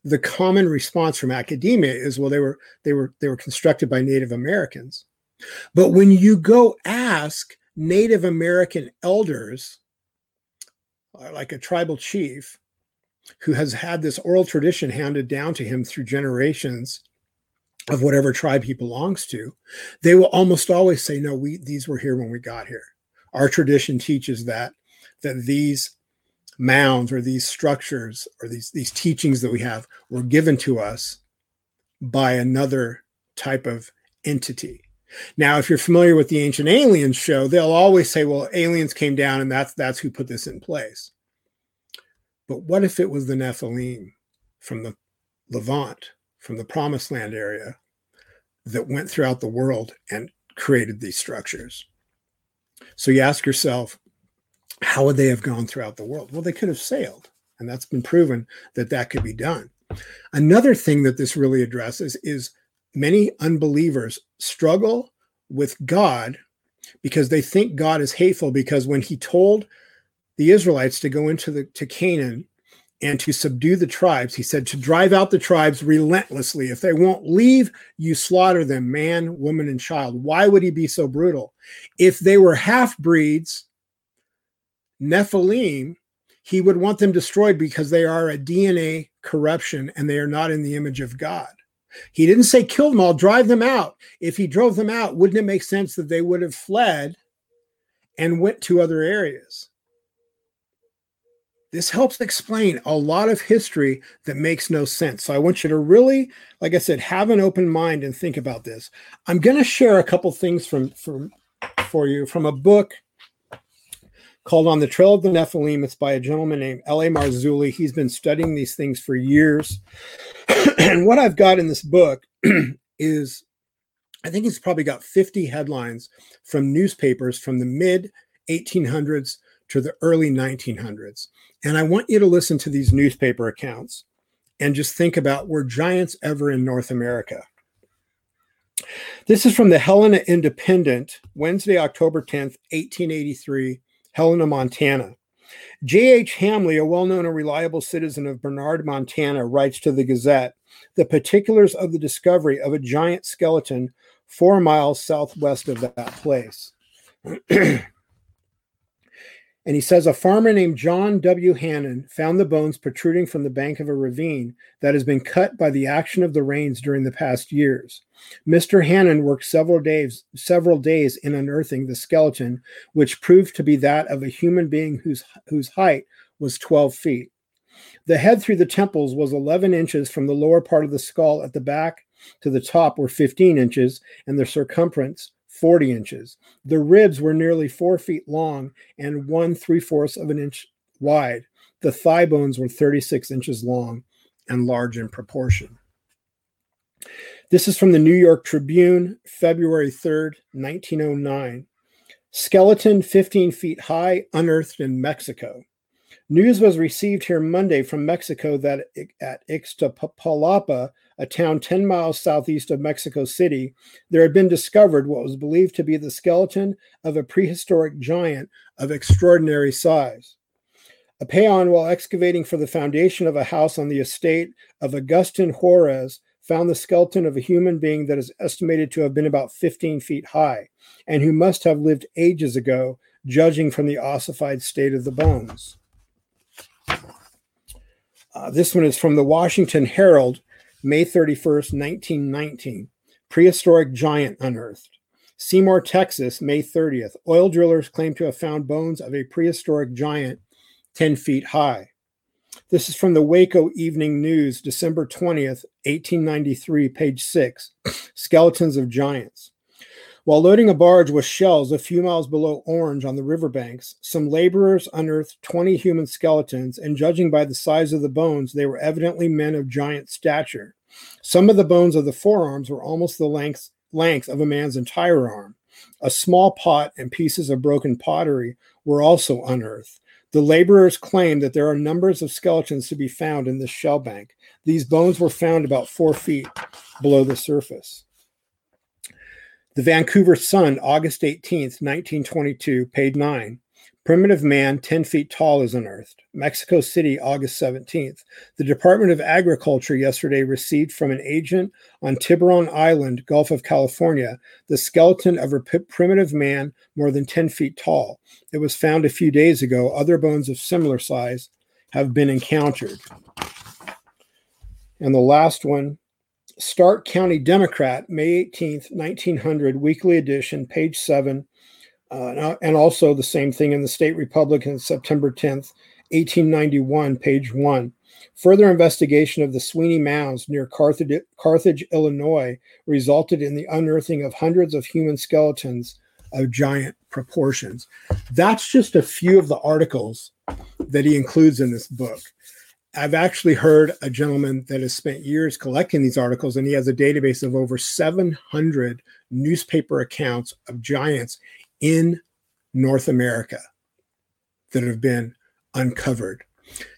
the common response from academia is well they were they were they were constructed by Native Americans. But when you go ask Native American elders uh, like a tribal chief who has had this oral tradition handed down to him through generations of whatever tribe he belongs to, they will almost always say, "No, we these were here when we got here." Our tradition teaches that that these mounds or these structures or these these teachings that we have were given to us by another type of entity. Now, if you're familiar with the Ancient Aliens show, they'll always say, "Well, aliens came down, and that's that's who put this in place." But what if it was the Nephilim from the Levant, from the Promised Land area, that went throughout the world and created these structures? So you ask yourself, how would they have gone throughout the world? Well, they could have sailed, and that's been proven that that could be done. Another thing that this really addresses is many unbelievers struggle with God because they think God is hateful because when he told the Israelites to go into the to Canaan and to subdue the tribes, he said to drive out the tribes relentlessly. If they won't leave, you slaughter them, man, woman, and child. Why would he be so brutal? If they were half breeds, Nephilim, he would want them destroyed because they are a DNA corruption and they are not in the image of God. He didn't say kill them all, drive them out. If he drove them out, wouldn't it make sense that they would have fled and went to other areas? This helps explain a lot of history that makes no sense. So I want you to really, like I said, have an open mind and think about this. I'm going to share a couple things from, from for you from a book called On the Trail of the Nephilim. It's by a gentleman named L.A. Marzulli. He's been studying these things for years. and what I've got in this book is I think he's probably got 50 headlines from newspapers from the mid 1800s to the early 1900s. And I want you to listen to these newspaper accounts and just think about were giants ever in North America? This is from the Helena Independent, Wednesday, October 10th, 1883, Helena, Montana. J.H. Hamley, a well known and reliable citizen of Bernard, Montana, writes to the Gazette the particulars of the discovery of a giant skeleton four miles southwest of that place. And he says a farmer named John W. Hannon found the bones protruding from the bank of a ravine that has been cut by the action of the rains during the past years. Mr. Hannon worked several days several days in unearthing the skeleton, which proved to be that of a human being whose whose height was 12 feet. The head through the temples was 11 inches from the lower part of the skull at the back to the top were 15 inches, and the circumference 40 inches. The ribs were nearly four feet long and one three fourths of an inch wide. The thigh bones were 36 inches long and large in proportion. This is from the New York Tribune, February 3rd, 1909. Skeleton 15 feet high, unearthed in Mexico. News was received here Monday from Mexico that at Ixtapalapa, a town 10 miles southeast of Mexico City, there had been discovered what was believed to be the skeleton of a prehistoric giant of extraordinary size. A peon, while excavating for the foundation of a house on the estate of Augustin Juarez, found the skeleton of a human being that is estimated to have been about 15 feet high and who must have lived ages ago, judging from the ossified state of the bones. Uh, this one is from the Washington Herald, May 31st, 1919. Prehistoric giant unearthed. Seymour, Texas, May 30th. Oil drillers claim to have found bones of a prehistoric giant 10 feet high. This is from the Waco Evening News, December 20th, 1893, page 6. Skeletons of Giants. While loading a barge with shells a few miles below Orange on the riverbanks, some laborers unearthed 20 human skeletons, and judging by the size of the bones, they were evidently men of giant stature. Some of the bones of the forearms were almost the length, length of a man's entire arm. A small pot and pieces of broken pottery were also unearthed. The laborers claim that there are numbers of skeletons to be found in this shell bank. These bones were found about four feet below the surface. The Vancouver Sun, August 18th, 1922, page 9. Primitive man 10 feet tall is unearthed. Mexico City, August 17th. The Department of Agriculture yesterday received from an agent on Tiburon Island, Gulf of California, the skeleton of a primitive man more than 10 feet tall. It was found a few days ago. Other bones of similar size have been encountered. And the last one Stark County Democrat, May 18th, 1900, weekly edition, page 7 uh, and also the same thing in the State Republican, September 10th, 1891, page 1. Further investigation of the Sweeney Mounds near Carthage, Carthage, Illinois, resulted in the unearthing of hundreds of human skeletons of giant proportions. That's just a few of the articles that he includes in this book. I've actually heard a gentleman that has spent years collecting these articles, and he has a database of over 700 newspaper accounts of giants in North America that have been uncovered.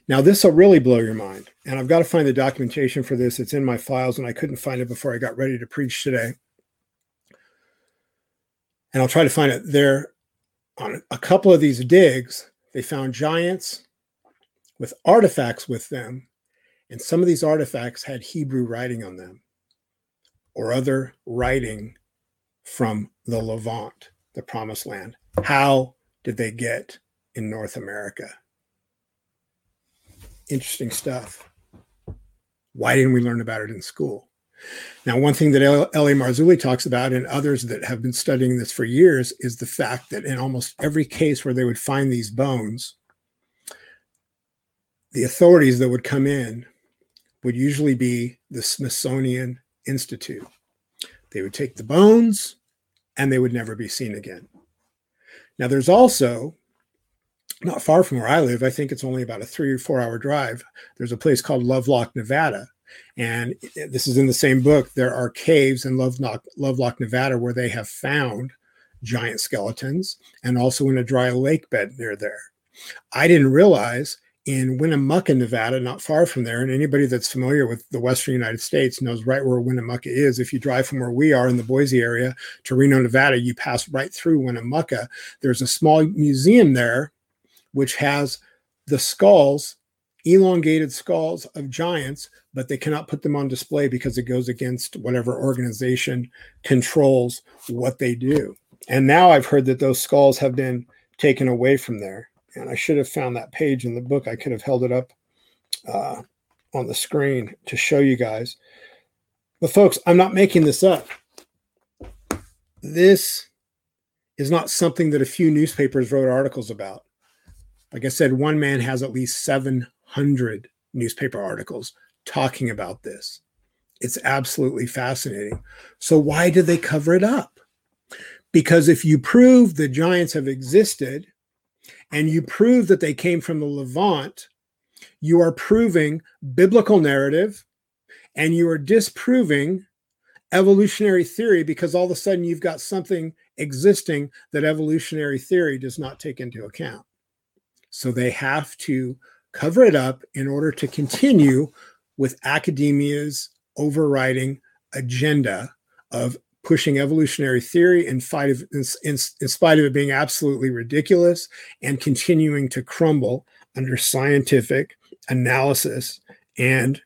Now, this will really blow your mind. And I've got to find the documentation for this. It's in my files, and I couldn't find it before I got ready to preach today. And I'll try to find it there. On a couple of these digs, they found giants with artifacts with them. And some of these artifacts had Hebrew writing on them or other writing from the Levant the promised land. How did they get in North America? Interesting stuff. Why didn't we learn about it in school? Now, one thing that L.A. Marzulli talks about, and others that have been studying this for years, is the fact that in almost every case where they would find these bones, the authorities that would come in would usually be the Smithsonian Institute. They would take the bones, and they would never be seen again. Now, there's also not far from where I live, I think it's only about a three or four hour drive. There's a place called Lovelock, Nevada. And this is in the same book. There are caves in Lovelock, Lovelock, Nevada, where they have found giant skeletons and also in a dry lake bed near there. I didn't realize in Winnemucca, Nevada, not far from there. And anybody that's familiar with the Western United States knows right where Winnemucca is. If you drive from where we are in the Boise area to Reno, Nevada, you pass right through Winnemucca. There's a small museum there which has the skulls, elongated skulls of giants, but they cannot put them on display because it goes against whatever organization controls what they do. And now I've heard that those skulls have been taken away from there and I should have found that page in the book. I could have held it up uh, on the screen to show you guys. But, folks, I'm not making this up. This is not something that a few newspapers wrote articles about. Like I said, one man has at least 700 newspaper articles talking about this. It's absolutely fascinating. So, why did they cover it up? Because if you prove the giants have existed, and you prove that they came from the Levant, you are proving biblical narrative and you are disproving evolutionary theory because all of a sudden you've got something existing that evolutionary theory does not take into account. So they have to cover it up in order to continue with academia's overriding agenda of pushing evolutionary theory in, fight of, in, in, in spite of it being absolutely ridiculous and continuing to crumble under scientific analysis and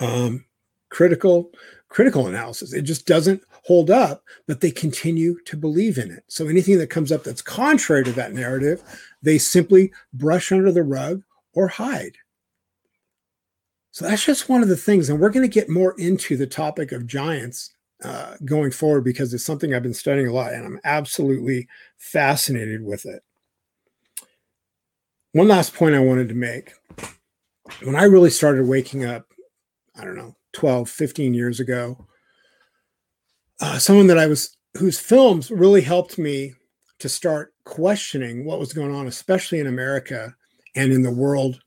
um, critical critical analysis. It just doesn't hold up, but they continue to believe in it. So anything that comes up that's contrary to that narrative, they simply brush under the rug or hide. So that's just one of the things. And we're going to get more into the topic of giants uh, going forward because it's something I've been studying a lot and I'm absolutely fascinated with it. One last point I wanted to make. When I really started waking up, I don't know, 12, 15 years ago, uh, someone that I was, whose films really helped me to start questioning what was going on, especially in America and in the world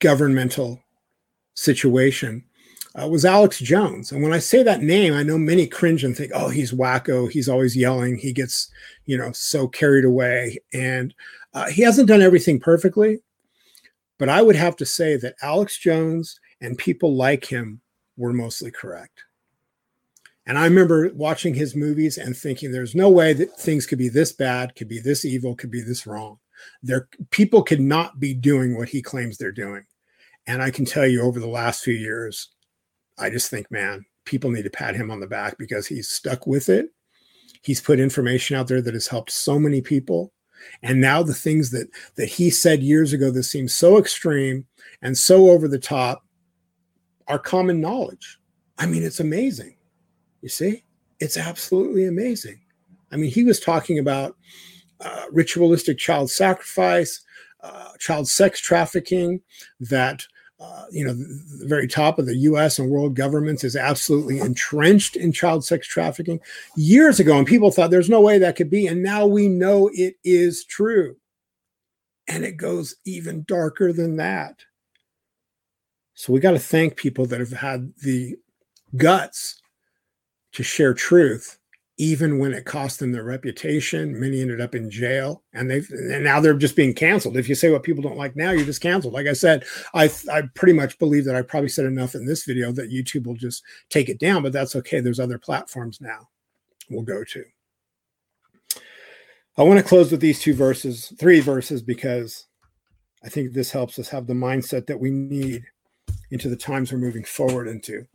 governmental situation, uh, was Alex Jones. And when I say that name, I know many cringe and think, oh, he's wacko. He's always yelling. He gets, you know, so carried away. And uh, he hasn't done everything perfectly. But I would have to say that Alex Jones and people like him were mostly correct. And I remember watching his movies and thinking, there's no way that things could be this bad, could be this evil, could be this wrong. There, people could not be doing what he claims they're doing. And I can tell you over the last few years, I just think, man, people need to pat him on the back because he's stuck with it. He's put information out there that has helped so many people. And now the things that that he said years ago that seemed so extreme and so over the top are common knowledge. I mean, it's amazing. You see, it's absolutely amazing. I mean, he was talking about uh, ritualistic child sacrifice, uh, child sex trafficking, that uh, you know, the, the, very top of the US and world governments is absolutely entrenched in child sex trafficking years ago. And people thought there's no way that could be. And now we know it is true. And it goes even darker than that. So we got to thank people that have had the guts to share truth even when it cost them their reputation. Many ended up in jail, and they've and now they're just being canceled. If you say what people don't like now, you're just canceled. Like I said, I I pretty much believe that I probably said enough in this video that YouTube will just take it down, but that's okay. There's other platforms now we'll go to. I want to close with these two verses, three verses, because I think this helps us have the mindset that we need into the times we're moving forward into.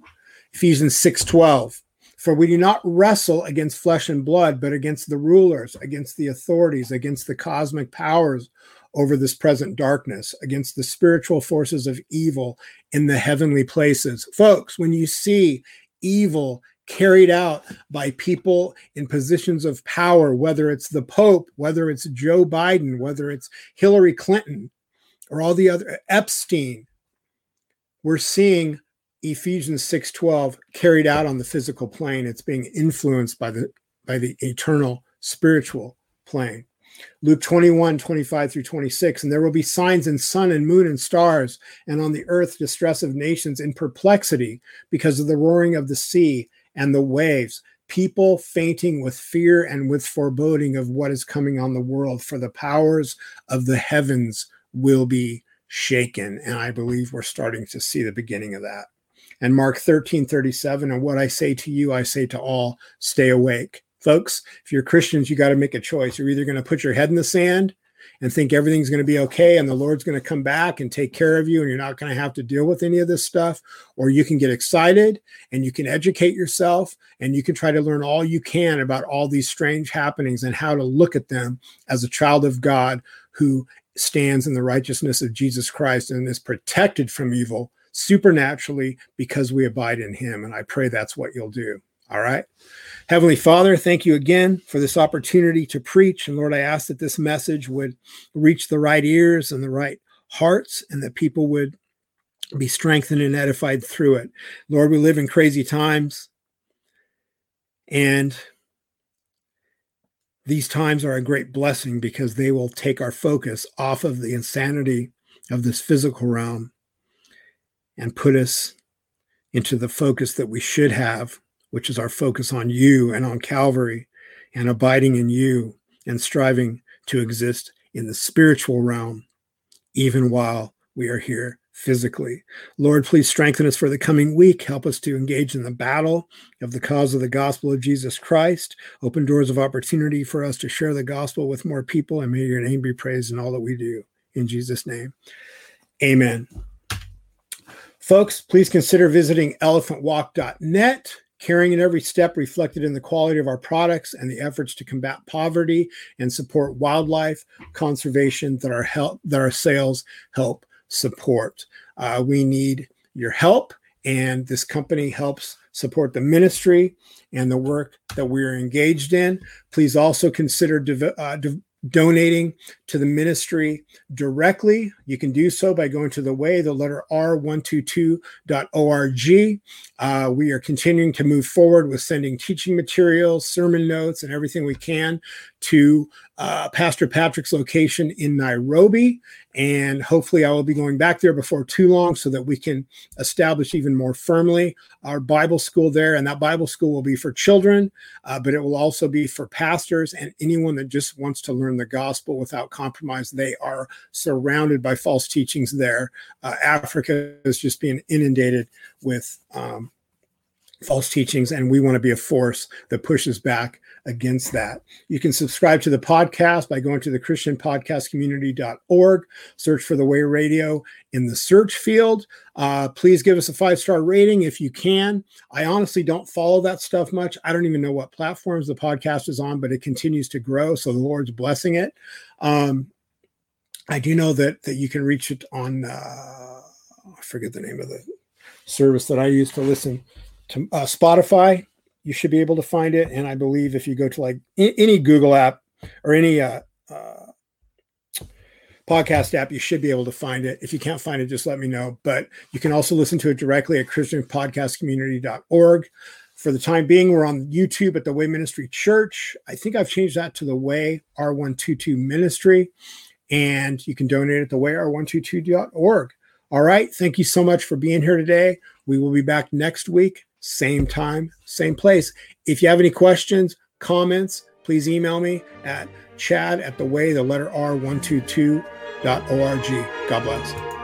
Ephesians 6 12 for we do not wrestle against flesh and blood, but against the rulers, against the authorities, against the cosmic powers over this present darkness, against the spiritual forces of evil in the heavenly places. Folks, when you see evil carried out by people in positions of power, whether it's the Pope, whether it's Joe Biden, whether it's Hillary Clinton, or all the other Epstein, we're seeing Ephesians 6:12 carried out on the physical plane. It's being influenced by the by the eternal spiritual plane. Luke 21, 25 through 26. And there will be signs in sun and moon and stars, and on the earth distress of nations in perplexity because of the roaring of the sea and the waves, people fainting with fear and with foreboding of what is coming on the world, for the powers of the heavens will be shaken. And I believe we're starting to see the beginning of that and Mark 13, 37. And what I say to you, I say to all, stay awake. Folks, if you're Christians, you got to make a choice. You're either going to put your head in the sand and think everything's going to be okay and the Lord's going to come back and take care of you and you're not going to have to deal with any of this stuff. Or you can get excited and you can educate yourself and you can try to learn all you can about all these strange happenings and how to look at them as a child of God who stands in the righteousness of Jesus Christ and is protected from evil supernaturally because we abide in him. And I pray that's what you'll do. All right. Heavenly Father, thank you again for this opportunity to preach. And Lord, I ask that this message would reach the right ears and the right hearts, and that people would be strengthened and edified through it. Lord, we live in crazy times. And these times are a great blessing because they will take our focus off of the insanity of this physical realm and put us into the focus that we should have, which is our focus on you and on Calvary and abiding in you and striving to exist in the spiritual realm, even while we are here physically. Lord, please strengthen us for the coming week. Help us to engage in the battle of the cause of the gospel of Jesus Christ. Open doors of opportunity for us to share the gospel with more people, and may your name be praised in all that we do. In Jesus' name, amen. Folks, please consider visiting elephantwalk.net. Caring in every step reflected in the quality of our products and the efforts to combat poverty and support wildlife conservation that our help that our sales help support. Uh, we need your help, and this company helps support the ministry and the work that we are engaged in. Please also consider uh, donating to the ministry directly, you can do so by going to the way, the letter r122.org. Uh, we are continuing to move forward with sending teaching materials, sermon notes, and everything we can to uh, Pastor Patrick's location in Nairobi. And hopefully, I will be going back there before too long so that we can establish even more firmly our Bible school there. And that Bible school will be for children, uh, but it will also be for pastors and anyone that just wants to learn the gospel without compromise. They are surrounded by false teachings there. Uh, Africa is just being inundated with um, false teachings, and we want to be a force that pushes back against that. You can subscribe to the podcast by going to the christianpodcastcommunity.org, search for the way radio in the search field. Uh, please give us a five star rating if you can. I honestly don't follow that stuff much. I don't even know what platforms the podcast is on, but it continues to grow. So the Lord's blessing it. Um, I do know that that you can reach it on uh, I forget the name of the service that I use to listen to uh, Spotify. You should be able to find it, and I believe if you go to like any Google app or any uh, uh, podcast app, you should be able to find it. If you can't find it, just let me know. But you can also listen to it directly at ChristianPodcastCommunity.org. For the time being, we're on YouTube at the Way Ministry Church. I think I've changed that to the Way R122 Ministry, and you can donate at the Way R122.org. All right. Thank you so much for being here today. We will be back next week, same time, same place. If you have any questions, comments, please email me at chad at the way, the letter R122.org. God bless.